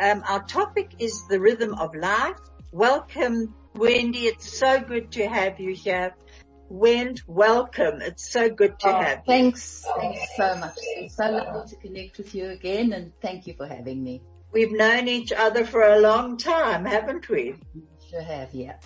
Um, our topic is the rhythm of life. Welcome, Wendy. It's so good to have you here. Wend, welcome. It's so good to Oh, have you. thanks, thanks so much. It's so lovely to connect with you again and thank you for having me. We've known each other for a long time, haven't we? Sure have, yeah.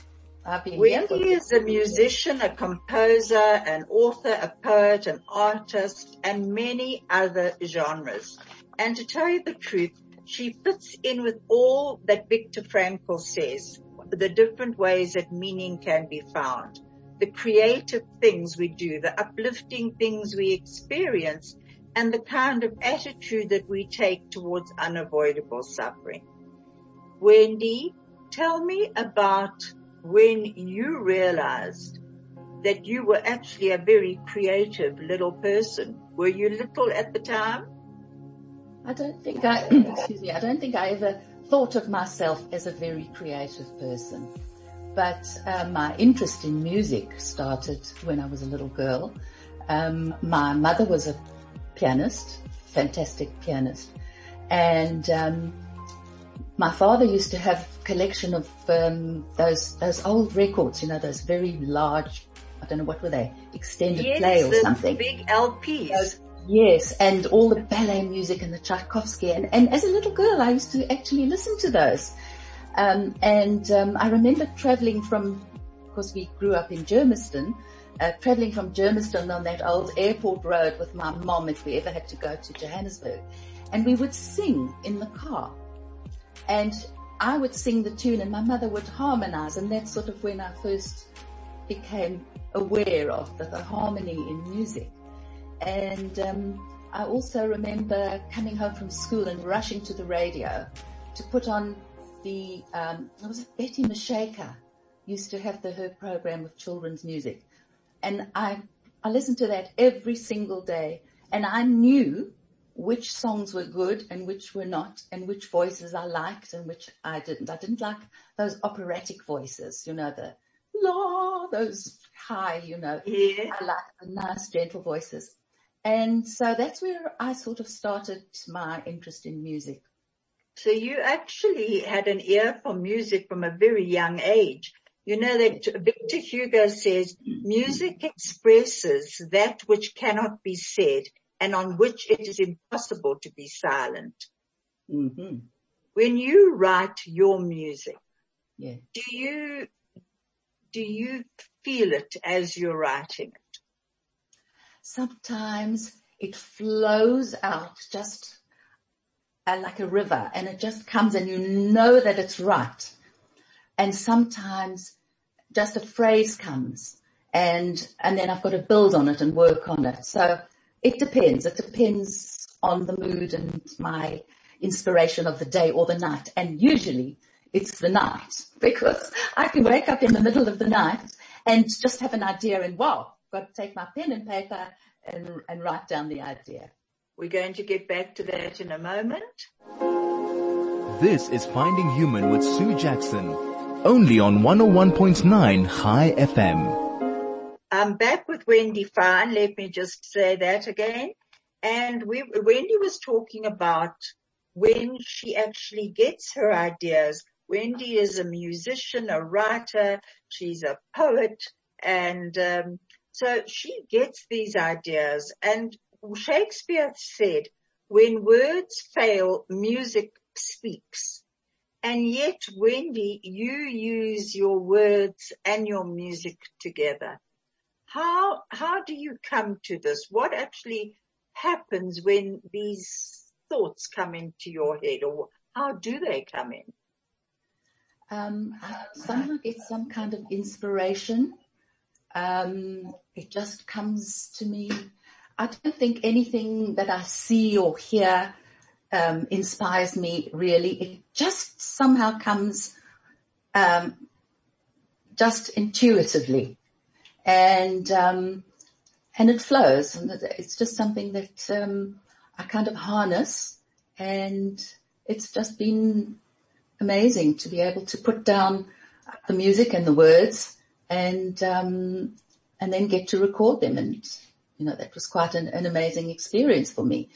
I've been Wendy is a musician, a composer, an author, a poet, an artist, and many other genres. And to tell you the truth, she fits in with all that Viktor Frankl says, the different ways that meaning can be found, the creative things we do, the uplifting things we experience, and the kind of attitude that we take towards unavoidable suffering. Wendy, tell me about when you realized that you were actually a very creative little person. Were you little at the time? I don't think I, excuse me, I don't think I ever thought of myself as a very creative person. But uh, my interest in music started when I was a little girl. Um, my mother was a pianist, fantastic pianist, and um, my father used to have a collection of um, those those old records, you know, those very large. I don't know what were they, extended play or the something. big LPs. Those- Yes, and all the ballet music and the Tchaikovsky. And, and as a little girl, I used to actually listen to those. Um, and um, I remember traveling from, of course, we grew up in Germiston, uh, traveling from Germiston on that old airport road with my mom if we ever had to go to Johannesburg. And we would sing in the car. And I would sing the tune and my mother would harmonize. And that's sort of when I first became aware of the, the harmony in music. And um, I also remember coming home from school and rushing to the radio to put on the, um, was it Betty Mashaka used to have the, her program of children's music. And I, I listened to that every single day and I knew which songs were good and which were not and which voices I liked and which I didn't. I didn't like those operatic voices, you know, the la, those high, you know. Yeah. I like the nice gentle voices. And so that's where I sort of started my interest in music. So you actually had an ear for music from a very young age. You know that Victor Hugo says music expresses that which cannot be said and on which it is impossible to be silent. hmm When you write your music, Yeah. do you, do you feel it as you're writing it? Sometimes it flows out just uh, like a river and it just comes and you know that it's right. And sometimes just a phrase comes and, and then I've got to build on it and work on it. So it depends. It depends on the mood and my inspiration of the day or the night. And usually it's the night because I can wake up in the middle of the night and just have an idea and wow, got to take my pen and paper and, and write down the idea. We're going to get back to that in a moment. This is Finding Human with Sue Jackson. Only on 101.9 Chai FM. I'm back with Wendy Fine. Let me just say that again. And we, Wendy was talking about when she actually gets her ideas. Wendy is a musician, a writer. She's a poet. And, um, so she gets these ideas and Shakespeare said, when words fail, music speaks. And yet, Wendy, you use your words and your music together. How, how do you come to this? What actually happens when these thoughts come into your head or how do they come in? Um, I somehow get some kind of inspiration. Um, it just comes to me. I don't think anything that I see or hear um, inspires me really. It just somehow comes um, just intuitively, and um, and it flows, and it's just something that um, I kind of harness, and it's just been amazing to be able to put down the music and the words, and um, and then get to record them, and you know that was quite an, an amazing experience for me.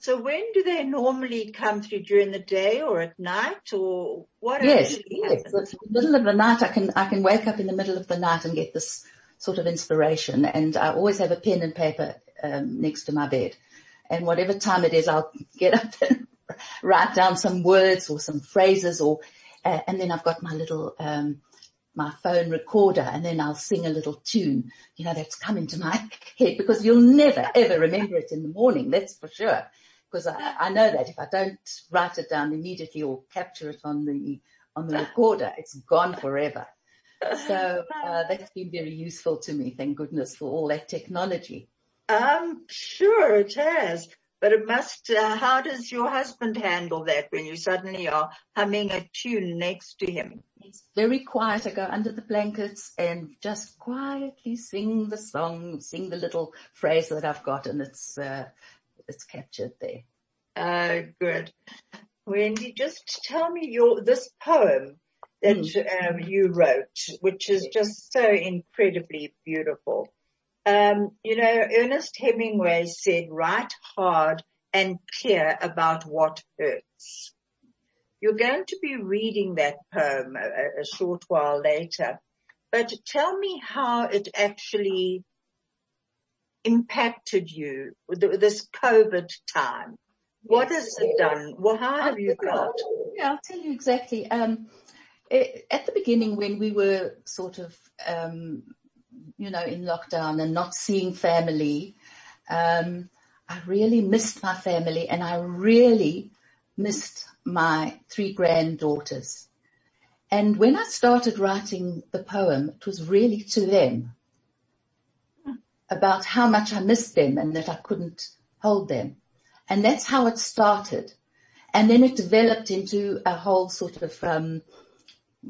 So when do they normally come through during the day or at night or what? Yes, yes. In the middle of the night, I can I can wake up in the middle of the night and get this sort of inspiration, and I always have a pen and paper um, next to my bed, and whatever time it is, I'll get up and write down some words or some phrases, or uh, and then I've got my little um, my phone recorder and then I'll sing a little tune, you know, that's come into my head because you'll never ever remember it in the morning. That's for sure because I, I know that if I don't write it down immediately or capture it on the on the recorder, it's gone forever. So uh, that's been very useful to me. Thank goodness for all that technology. I'm sure it has. But it must, uh, how does your husband handle that when you suddenly are humming a tune next to him? It's very quiet. I go under the blankets and just quietly sing the song, sing the little phrase that I've got and it's, uh, it's captured there. Uh, good. Wendy, just tell me your, this poem that mm. um, you wrote, which is just so incredibly beautiful. Um, you know, Ernest Hemingway said, write hard and clear about what hurts. You're going to be reading that poem a, a short while later, but tell me how it actually impacted you this COVID time? What has it done? Well, how have you felt? Yeah, I'll tell you exactly. Um, it, at the beginning when we were sort of, um, you know, in lockdown and not seeing family, um, I really missed my family and I really missed my three granddaughters. And when I started writing the poem, it was really to them about how much I missed them and that I couldn't hold them. And that's how it started. And then it developed into a whole sort of, um,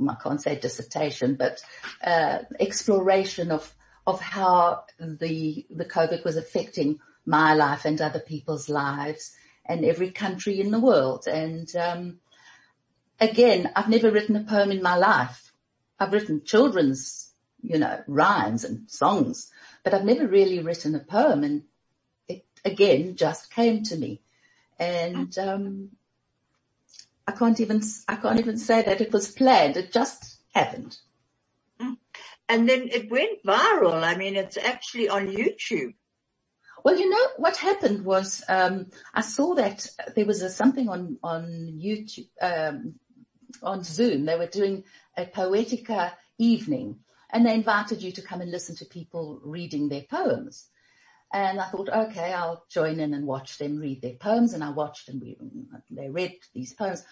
I can't say dissertation, but uh, exploration of of how the the COVID was affecting my life and other people's lives and every country in the world. And um, again, I've never written a poem in my life. I've written children's, you know, rhymes and songs, but I've never really written a poem and it again just came to me. And, um, I can't even, I can't even say that it was planned. It just happened. And then it went viral. I mean, it's actually on YouTube. Well, you know what happened was um, I saw that there was a, something on on YouTube um, on Zoom. They were doing a Poetica evening, and they invited you to come and listen to people reading their poems. And I thought, okay, I'll join in and watch them read their poems. And I watched and we, they read these poems.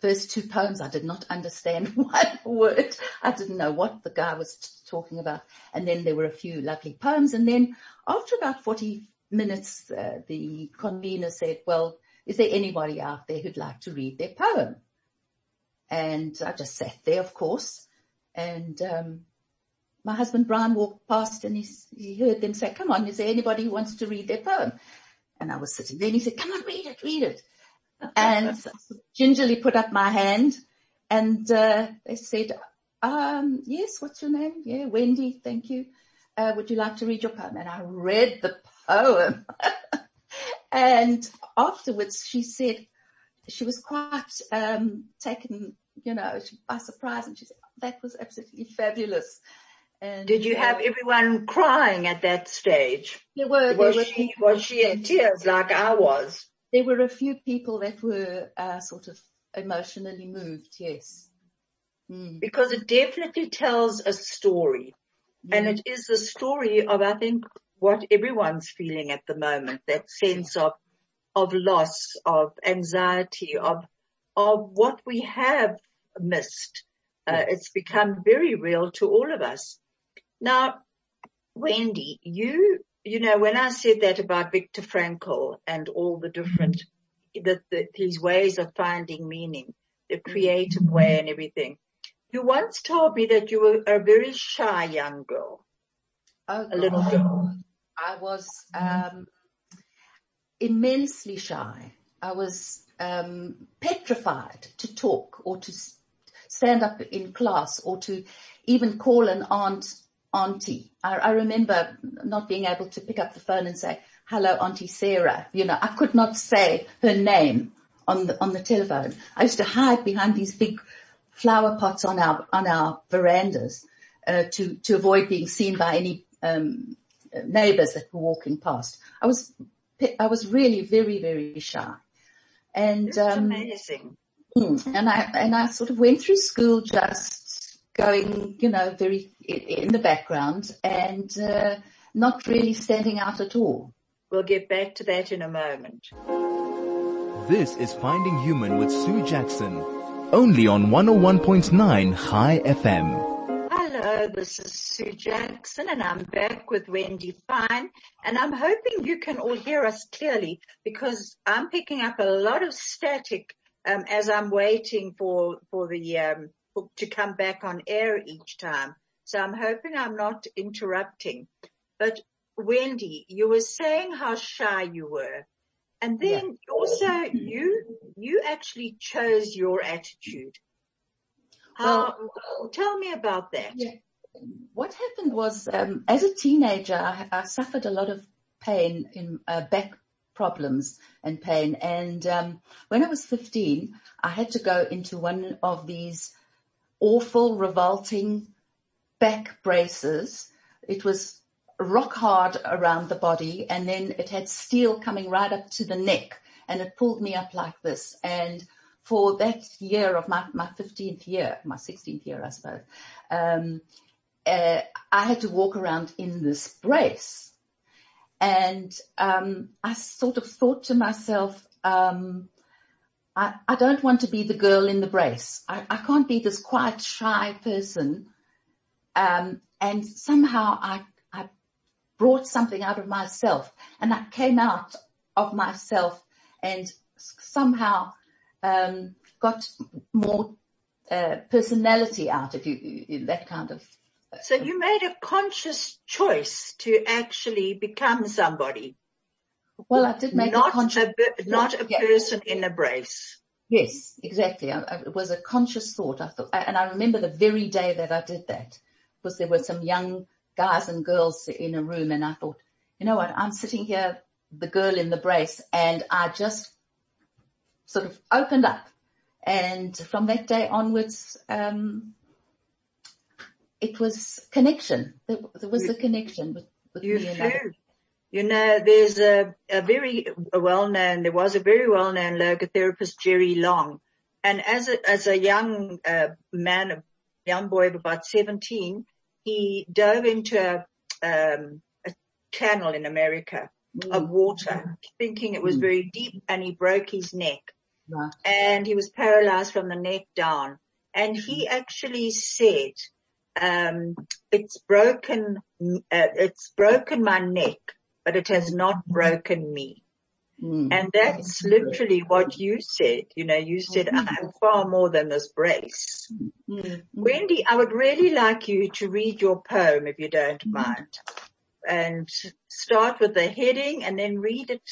First two poems, I did not understand one word. I didn't know what the guy was t- talking about. And then there were a few lovely poems. And then after about 40 minutes, uh, the convener said, well, is there anybody out there who'd like to read their poem? And I just sat there, of course. And, um, my husband Brian walked past and he, he heard them say, come on, is there anybody who wants to read their poem? And I was sitting there and he said, come on, read it, read it. And gingerly put up my hand and, uh, they said, um, yes, what's your name? Yeah, Wendy, thank you. Uh, would you like to read your poem? And I read the poem. and afterwards she said, she was quite, um, taken, you know, by surprise and she said, that was absolutely fabulous. And Did you uh, have everyone crying at that stage? There were. Was, there she, were was she in tears like I was? There were a few people that were uh, sort of emotionally moved, yes. Mm. Because it definitely tells a story. Mm. And it is the story of, I think, what everyone's feeling at the moment, that sense of, of loss, of anxiety, of, of what we have missed. Uh, it's become very real to all of us. Now, Wendy, you, you know, when I said that about Viktor Frankl and all the different the, the, his ways of finding meaning, the creative way and everything. You once told me that you were a very shy young girl. Oh, A little girl. I was um, immensely shy. I was um, petrified to talk or to stand up in class or to even call an aunt auntie. I, I remember not being able to pick up the phone and say, hello, Auntie Sarah. You know, I could not say her name on the, on the telephone. I used to hide behind these big flower pots on our, on our verandas, uh, to, to avoid being seen by any, um, neighbors that were walking past. I was, I was really very, very shy. And, um, amazing. Mm. and I and I sort of went through school just going, you know, very in the background and uh, not really standing out at all. We'll get back to that in a moment. This is Finding Human with Sue Jackson. Only on 101.9 Chai FM. Hello, this is Sue Jackson and I'm back with Wendy Fine and I'm hoping you can all hear us clearly because I'm picking up a lot of static um, as I'm waiting for, for the, um, to come back on air each time. So I'm hoping I'm not interrupting. But Wendy, you were saying how shy you were. And then also you, you actually chose your attitude. How, tell me about that. Yeah. What happened was, um, as a teenager, I, I suffered a lot of pain in uh, back problems and pain. And um, when I was 15, I had to go into one of these awful, revolting back braces. It was rock hard around the body and then it had steel coming right up to the neck and it pulled me up like this. And for that year of my, my 15th year, my 16th year, I suppose, um, uh, I had to walk around in this brace. And um, I sort of thought to myself, um, I, I don't want to be the girl in the brace. I, I can't be this quiet, shy person. Um, and somehow I, I brought something out of myself and I came out of myself and somehow um, got more uh, personality out of you, you- that kind of. So you made a conscious choice to actually become somebody, Well, I did make a not conscious. a, not a Yeah. person in a brace. Yes, exactly. I, I, it was a conscious thought. I thought, and I remember the very day that I did that because there were some young guys and girls in a room and I thought, you know what, I'm sitting here, the girl in the brace and I just sort of opened up. And from that day onwards, um, it was connection. There, there was You- a connection with, with You me and other. You know, there's a, a very well-known, there was a very well-known logotherapist, Jerry Long. And as a, as a young uh, man, young boy of about 17, he dove into a, um, a channel in America of water, thinking it was Mm. very deep and he broke his neck. Right. and he was paralyzed from the neck down. And he actually said, um, it's broken, uh, it's broken my neck, but it has not broken me. Mm. And that's literally what you said. You know, you said, I'm far more than this brace. Mm. Wendy, I would really like you to read your poem if you don't mind and start with the heading and then read it.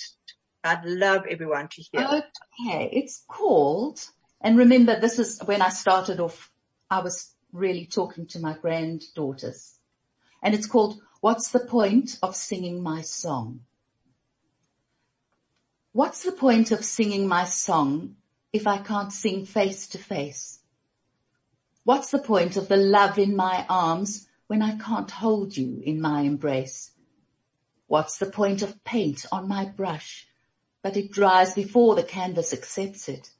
I'd love everyone to hear. it. Okay, it's called, and remember this is when I started off, I was really talking to my granddaughters. And it's called, What's the Point of Singing My Song? What's the point of singing my song if I can't sing face to face? What's the point of the love in my arms when I can't hold you in my embrace? What's the point of paint on my brush but it dries before the canvas accepts it.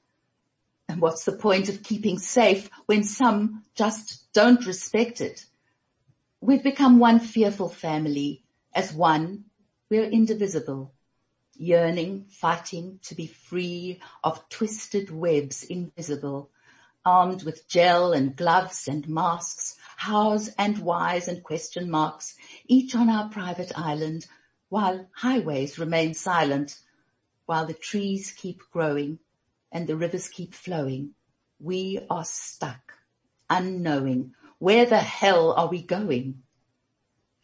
And what's the point of keeping safe when some just don't respect it? We've become one fearful family. As one, we're indivisible, yearning, fighting to be free of twisted webs invisible, armed with gel and gloves and masks, hows and whys and question marks, each on our private island, while highways remain silent while the trees keep growing and the rivers keep flowing, we are stuck, unknowing. Where the hell are we going?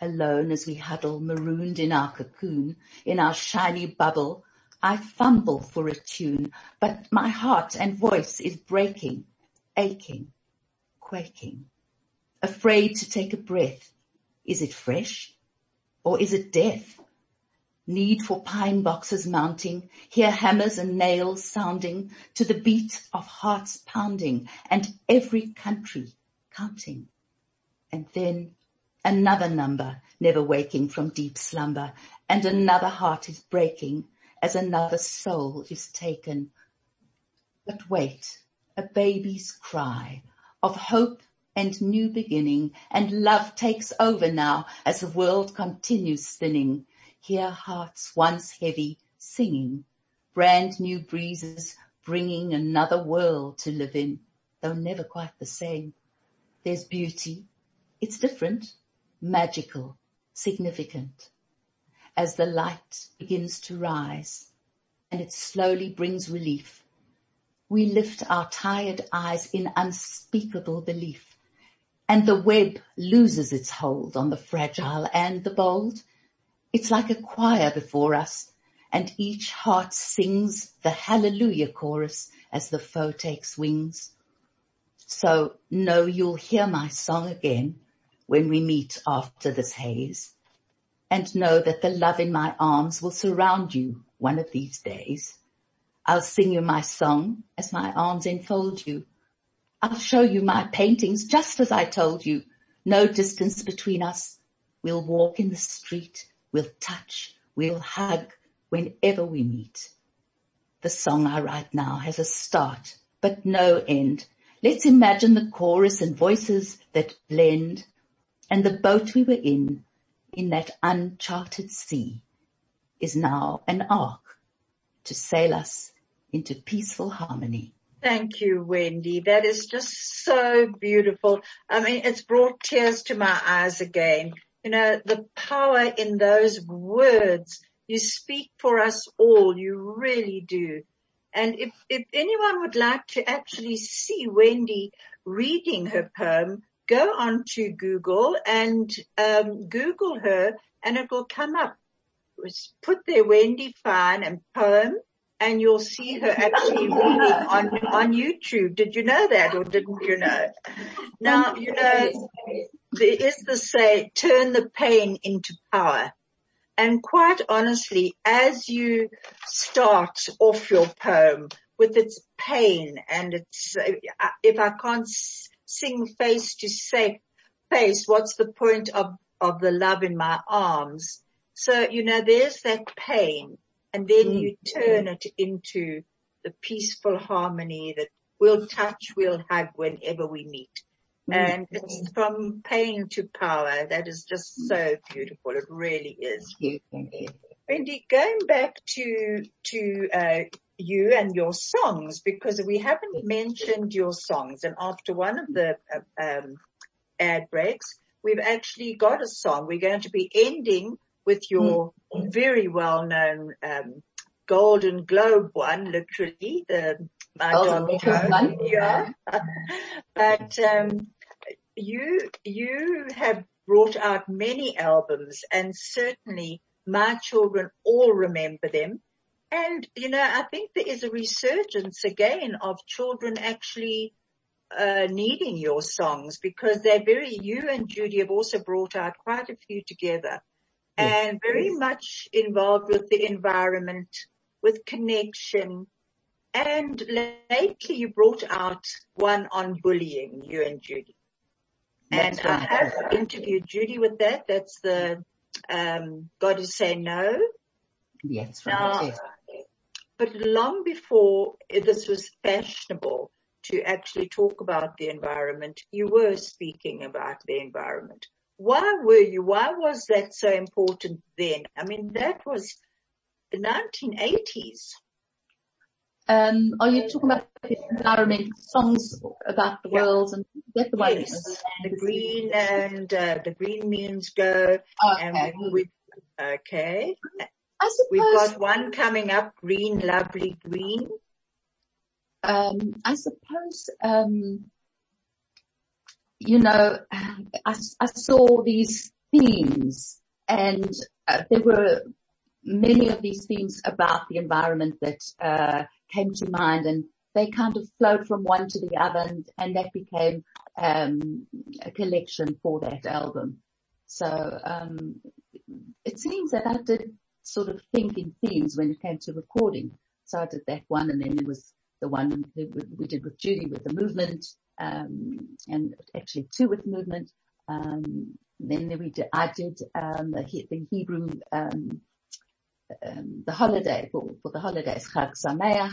Alone as we huddle, marooned in our cocoon, in our shiny bubble, I fumble for a tune, but my heart and voice is breaking, aching, quaking, afraid to take a breath. Is it fresh or is it death? Need for pine boxes mounting, hear hammers and nails sounding to the beat of hearts pounding and every country counting. And then another number never waking from deep slumber and another heart is breaking as another soul is taken. But wait, a baby's cry of hope and new beginning and love takes over now as the world continues spinning. Hear hearts once heavy singing, brand new breezes bringing another world to live in, though never quite the same. There's beauty. It's different, magical, significant. As the light begins to rise and it slowly brings relief, we lift our tired eyes in unspeakable belief and the web loses its hold on the fragile and the bold. It's like a choir before us and each heart sings the hallelujah chorus as the foe takes wings. So know you'll hear my song again when we meet after this haze and know that the love in my arms will surround you one of these days. I'll sing you my song as my arms enfold you. I'll show you my paintings just as I told you. No distance between us. We'll walk in the street. We'll touch. We'll hug whenever we meet. The song I write now has a start, but no end. Let's imagine the chorus and voices that blend and the boat we were in, in that uncharted sea is now an ark to sail us into peaceful harmony. Thank you, Wendy. That is just so beautiful. I mean, it's brought tears to my eyes again. You know, the power in those words. You speak for us all. You really do. And if, if anyone would like to actually see Wendy reading her poem, go on to Google and um, Google her and it will come up. Put there Wendy Fine and poem and you'll see her actually reading on, on YouTube. Did you know that or didn't you know? Now, you know, there is the say, turn the pain into power. And quite honestly, as you start off your poem with its pain and its, if I can't sing face to face, what's the point of, of the love in my arms? So, you know, there's that pain and then mm. you turn it into the peaceful harmony that we'll touch, we'll hug whenever we meet. Mm. And it's from pain to power. That is just so beautiful. It really is. Thank you. Thank you. Wendy, going back to, to, uh, you and your songs because we haven't mentioned your songs and after one of the uh, um, ad breaks, we've actually got a song. We're going to be ending with your mm. very well known um, Golden Globe one, literally the. Oh, yeah. but um, you you have brought out many albums, and certainly my children all remember them. And you know, I think there is a resurgence again of children actually uh, needing your songs because they're very. You and Judy have also brought out quite a few together and very much involved with the environment, with connection. And lately you brought out one on bullying, you and Judy. And. I have interviewed Judy with that. That's the, um, Got to Say No. Yes, right. Now, yes. But long before this was fashionable to actually talk about the environment, you were speaking about the environment why were you, why was that so important then? I mean, that was the 1980s. Um, are you talking about the environment songs about the world and get the one? Yes, the green and uh, the green means go. Okay. And we, okay. I suppose We've got one coming up, Green, Lovely Green. um, I suppose, um, you know, I, I saw these themes and uh, there were many of these themes about the environment that uh, came to mind and they kind of flowed from one to the other and, and that became um, a collection for that album. So um, it seems that I did sort of think in themes when it came to recording. So I did that one and then there was the one we did with Judy with the movement, um, and actually two with movement. Um, then we did, I did, um, the, the Hebrew, um, um, the holiday for, for the holidays, Chag Sameach.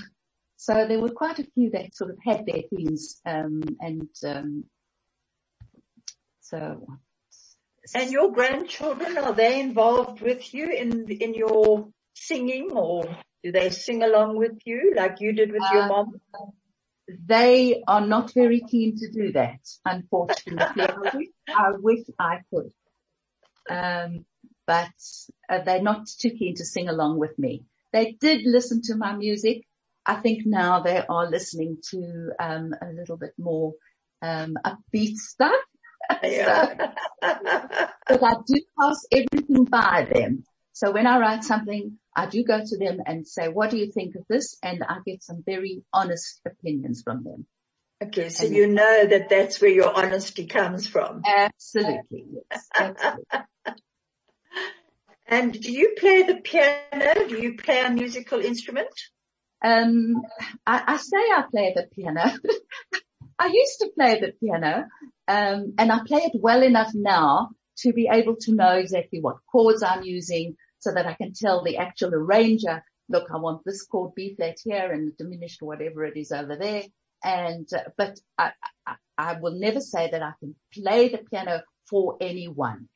So there were quite a few that sort of had their themes, um, and, so. And your grandchildren, are they involved with you in, in your singing or do they sing along with you like you did with your mom? They are not very keen to do that, unfortunately. I, wish, I wish I could. Um, but uh, they're not too keen to sing along with me. They did listen to my music. I think now they are listening to um, a little bit more um, upbeat stuff. Yeah. but I do pass everything by them. So when I write something, I do go to them and say, what do you think of this? And I get some very honest opinions from them. Okay, so and you know that that's where your honesty comes from. Absolutely, yes. Absolutely. and do you play the piano? Do you play a musical instrument? Um, I, I say I play the piano. I used to play the piano, um, and I play it well enough now to be able to know exactly what chords I'm using so that I can tell the actual arranger, look, I want this chord B flat here and diminished whatever it is over there. And, uh, but I, I, I will never say that I can play the piano for anyone.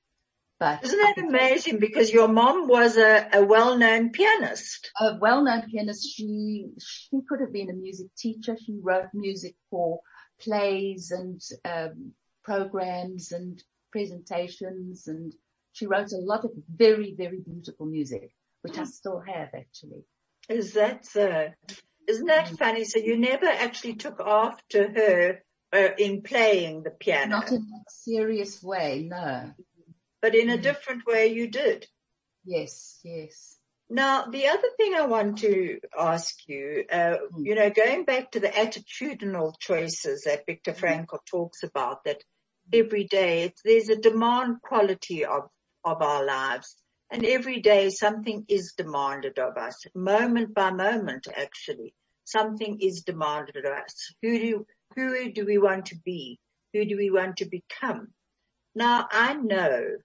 But isn't that amazing? Because your mom was a, a well-known pianist. A well-known pianist. She she could have been a music teacher. She wrote music for plays and um, programs and presentations and she wrote a lot of very, very beautiful music, which I hmm. still have actually. Is that so? Isn't that mm. funny? So you never actually took after her uh, in playing the piano? Not in a serious way, no. But in a mm. different way you did? Yes, yes. Now, the other thing I want to ask you, uh, mm. you know, going back to the attitudinal choices that Viktor hmm. Frankl talks about, that every day. there's a demand quality of, of our lives. And every day something is demanded of us, moment by moment actually. Something is demanded of us. Who do, who do we want to be? Who do we want to become? Now I know,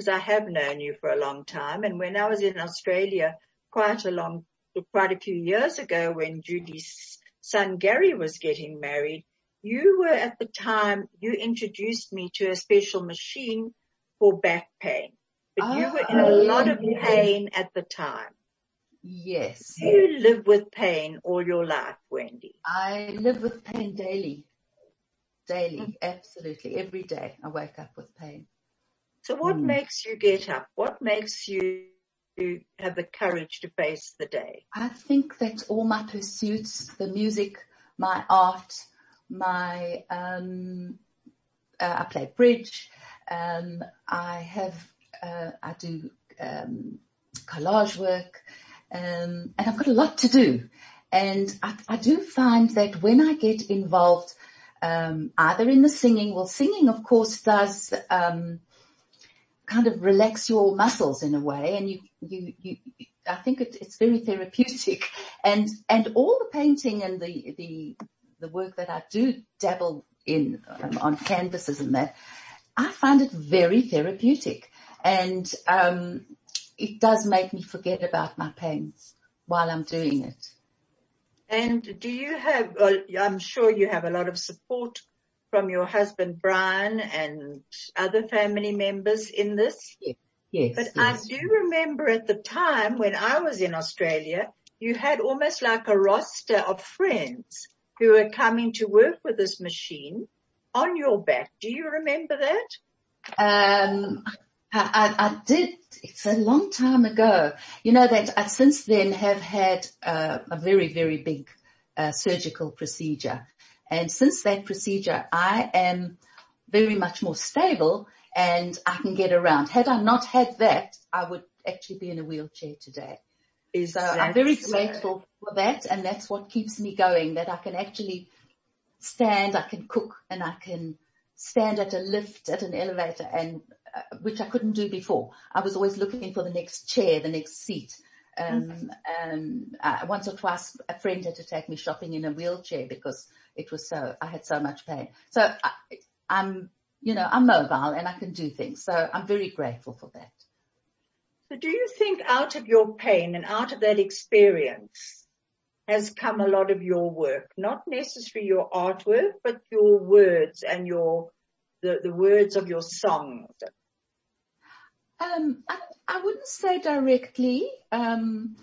because I have known you for a long time, and when I was in Australia quite a long, quite a few years ago when Judy's son Gary was getting married, you were at the time, you introduced me to a special machine for back pain, but oh, you were in a oh, lot of pain at the time. Yes. Do you live with pain all your life, Wendy? I live with pain daily. Daily, mm. absolutely. Every day I wake up with pain. So what mm. makes you get up? What makes you have the courage to face the day? I think that all my pursuits, the music, my art, my, um, uh, I play bridge. Um, I have, uh, I do, um, collage work, um, and I've got a lot to do. And I, I do find that when I get involved, um, either in the singing, well, singing of course does, um, kind of relax your muscles in a way and you, you, you, I think it, it's very therapeutic and, and all the painting and the, the, the work that I do dabble in um, on canvases and that, I find it very therapeutic and um, it does make me forget about my pains while I'm doing it. And do you have, I'm sure you have a lot of support from your husband Brian and other family members in this? Yes. Yes, but yes. I do remember at the time when I was in Australia, you had almost like a roster of friends who were coming to work with this machine on your back. Do you remember that? Um, I, I, I did. It's a long time ago. You know that I since then have had uh, a very, very big uh, surgical procedure. And since that procedure, I am very much more stable and I can get around. Had I not had that, I would actually be in a wheelchair today. Is So I'm very grateful for that and that's what keeps me going, that I can actually stand, I can cook and I can stand at a lift, at an elevator and, uh, which I couldn't do before. I was always looking for the next chair, the next seat. Um, um, uh, once or twice a friend had to take me shopping in a wheelchair because it was so, I had so much pain. So I, I'm, you know, I'm mobile and I can do things. So I'm very grateful for that. So do you think out of your pain and out of that experience has come a lot of your work? Not necessarily your artwork, but your words and your, the, the words of your songs. Um, I, I wouldn't say directly. Um,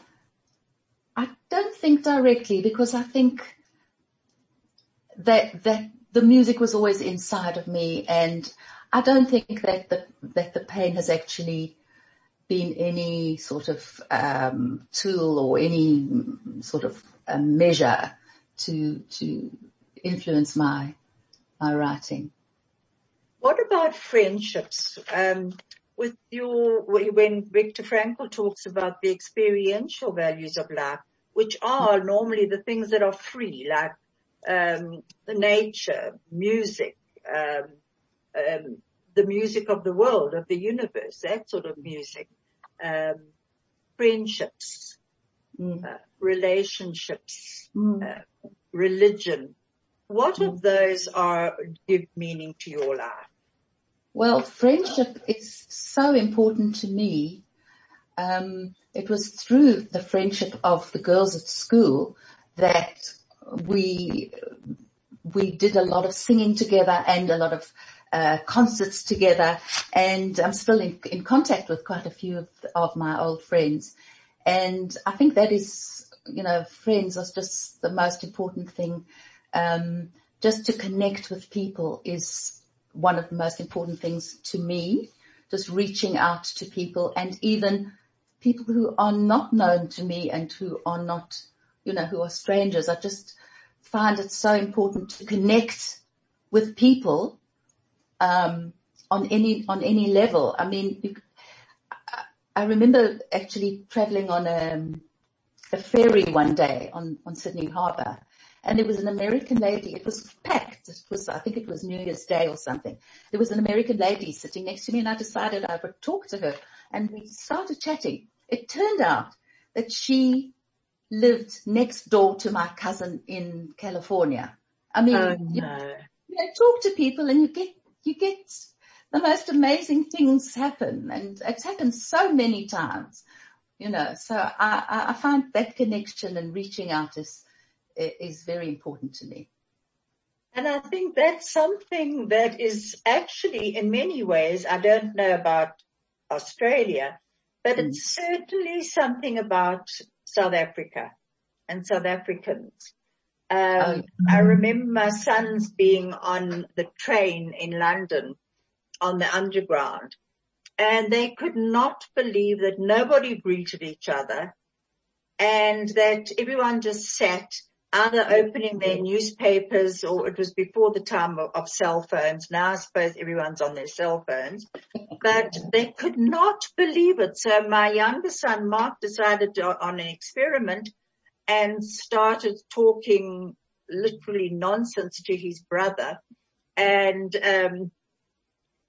I don't think directly because I think that that the music was always inside of me, and I don't think that the that the pain has actually been any sort of um, tool or any sort of measure to to influence my my writing. What about friendships? Um, with your, when Viktor Frankl talks about the experiential values of life, which are normally the things that are free, like um, the nature, music, um, um, the music of the world, of the universe, that sort of music, um, friendships, Mm. uh, relationships, Mm. uh, religion. What of those are give meaning to your life? Well, friendship is so important to me. Um, it was through the friendship of the girls at school that we we did a lot of singing together and a lot of uh, concerts together. And I'm still in, in contact with quite a few of, of my old friends. And I think that is, you know, friends are just the most important thing. Um, just to connect with people is one of the most important things to me. Just reaching out to people and even people who are not known to me and who are not, you know, who are strangers. I just find it so important to connect with people, um, on any, on any level. I mean, I- remember actually traveling on a, a ferry one day on, on Sydney Harbour and there was an American lady. It was packed. It was, I think it was New Year's Day or something. There was an American lady sitting next to me and I decided I would talk to her and we started chatting. It turned out that she lived next door to my cousin in California. I mean, Oh you, no. you know, talk to people and you get, you get the most amazing things happen and it's happened so many times, you know, so I, I, I find that connection and reaching out is, is very important to me. And I think that's something that is actually in many ways, I don't know about Australia, but Mm. it's certainly something about South Africa and South Africans. Um, I remember my sons being on the train in London on the underground and they could not believe that nobody greeted each other and that everyone just sat either opening their newspapers or it was before the time of, of cell phones. Now I suppose everyone's on their cell phones, but they could not believe it. So my younger son, Mark, decided to, on an experiment and started talking literally nonsense to his brother and, um,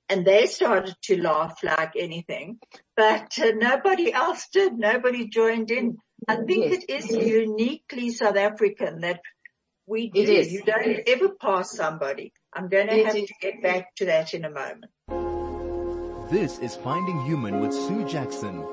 and they started to laugh like anything, but uh, nobody else did. Nobody joined in. I think Yes. it is uniquely South African that we do. It is. You don't ever pass somebody. I'm going to It have is. to get back to that in a moment. This is Finding Human with Sue Jackson.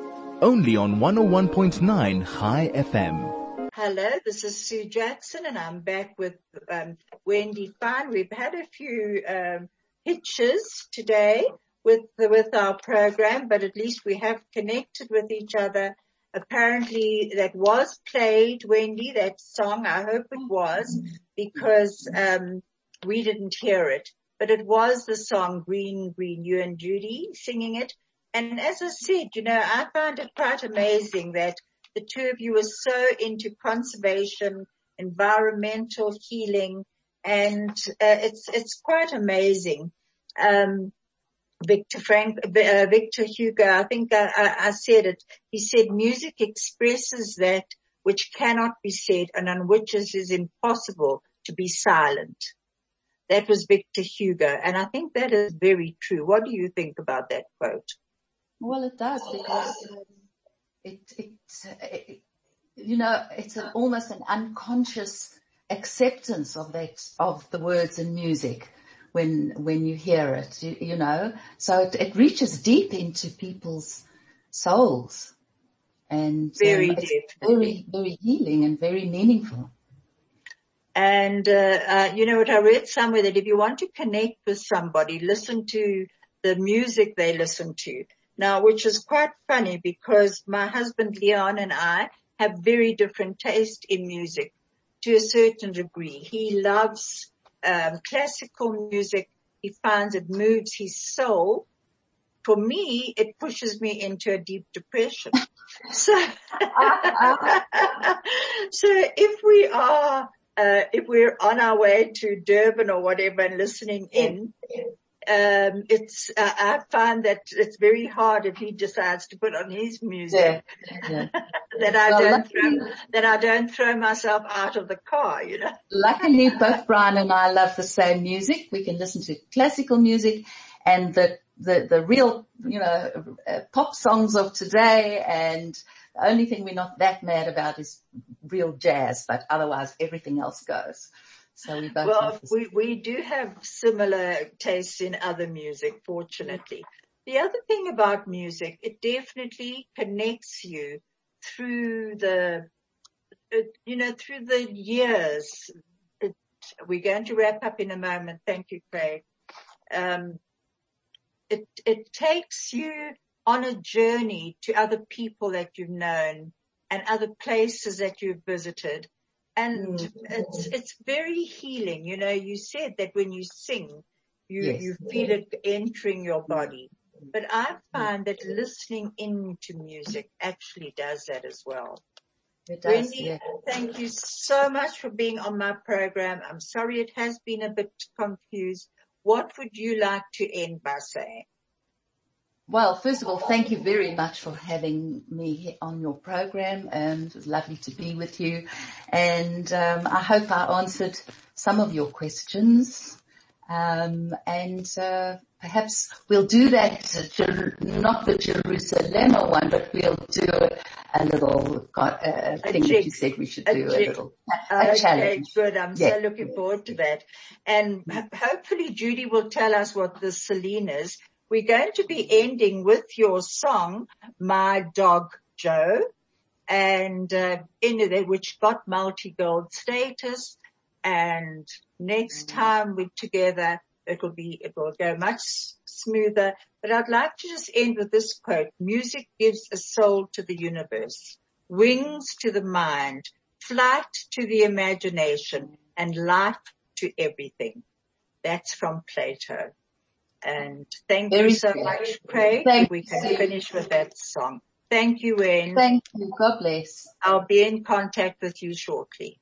Only on 101.9 Chai FM. Hello, this is Sue Jackson and I'm back with um, Wendy Fine. We've had a few um, hitches today with with our program, but at least we have connected with each other. Apparently that was played, Wendy, that song. I hope it was because um, we didn't hear it, but it was the song Green Green, you and Judy singing it. And as I said, you know, I find it quite amazing that the two of you are so into conservation, environmental healing, and uh, it's it's quite amazing. Um, Victor Frank, uh, Victor Hugo, I think I, I, I said it. He said music expresses that which cannot be said and on which it is impossible to be silent. That was Victor Hugo. And I think that is very true. What do you think about that quote? Well, it does because it, it, it, you know, it's an, almost an unconscious acceptance of that, of the words and music when, when you hear it, you, you know, so it, it, reaches deep into people's souls and very um, deep, very, very healing and very meaningful. And, uh, uh, you know what, I read somewhere that if you want to connect with somebody, listen to the music they listen to. Now, which is quite funny because my husband Leon and I have very different taste in music to a certain degree. He loves um, classical music. He finds it moves his soul. For me, it pushes me into a deep depression. so, so if we are, uh, if we're on our way to Durban or whatever and listening in, um, it's uh, I find that it's very hard if he decides to put on his music yeah. Yeah. that I well, don't luckily, throw, that I don't throw myself out of the car. You know. luckily, both Brian and I love the same music. We can listen to classical music and the the the real you know uh, pop songs of today and. The only thing we're not that mad about is real jazz, but otherwise everything else goes. So we both well, we, we do have similar tastes in other music, fortunately. The other thing about music, it definitely connects you through the, you know, through the years. It, we're going to wrap up in a moment. Thank you, Craig. Um, it, it takes you on a journey to other people that you've known and other places that you've visited and mm. it's, it's very healing. You know, you said that when you sing, you, yes. you feel it entering your body. But I find that listening into music actually does that as well. It does, Wendy, yeah. thank you so much for being on my program. I'm sorry it has been a bit confused. What would you like to end by saying? Well, first of all, thank you very much for having me on your program. Um, it was lovely to be with you. And um, I hope I answered some of your questions. Um, and uh, perhaps we'll do that, not the Jerusalem one, but we'll do a, little uh, a thing that you said we should do, a, a little a okay, challenge. Good, I'm so looking forward to that. And hopefully Judy will tell us what the Celine is we're going to be ending with your song, My Dog Joe, and uh, in which got multi-gold status. And next mm. time we're together, it will be, it will go much smoother. But I'd like to just end with this quote. Music gives a soul to the universe, wings to the mind, flight to the imagination, and life to everything. That's from Plato. And thank Very you so good. much, Craig. Thank we can you. finish with that song. Thank you, Wayne. Thank you. God bless. I'll be in contact with you shortly.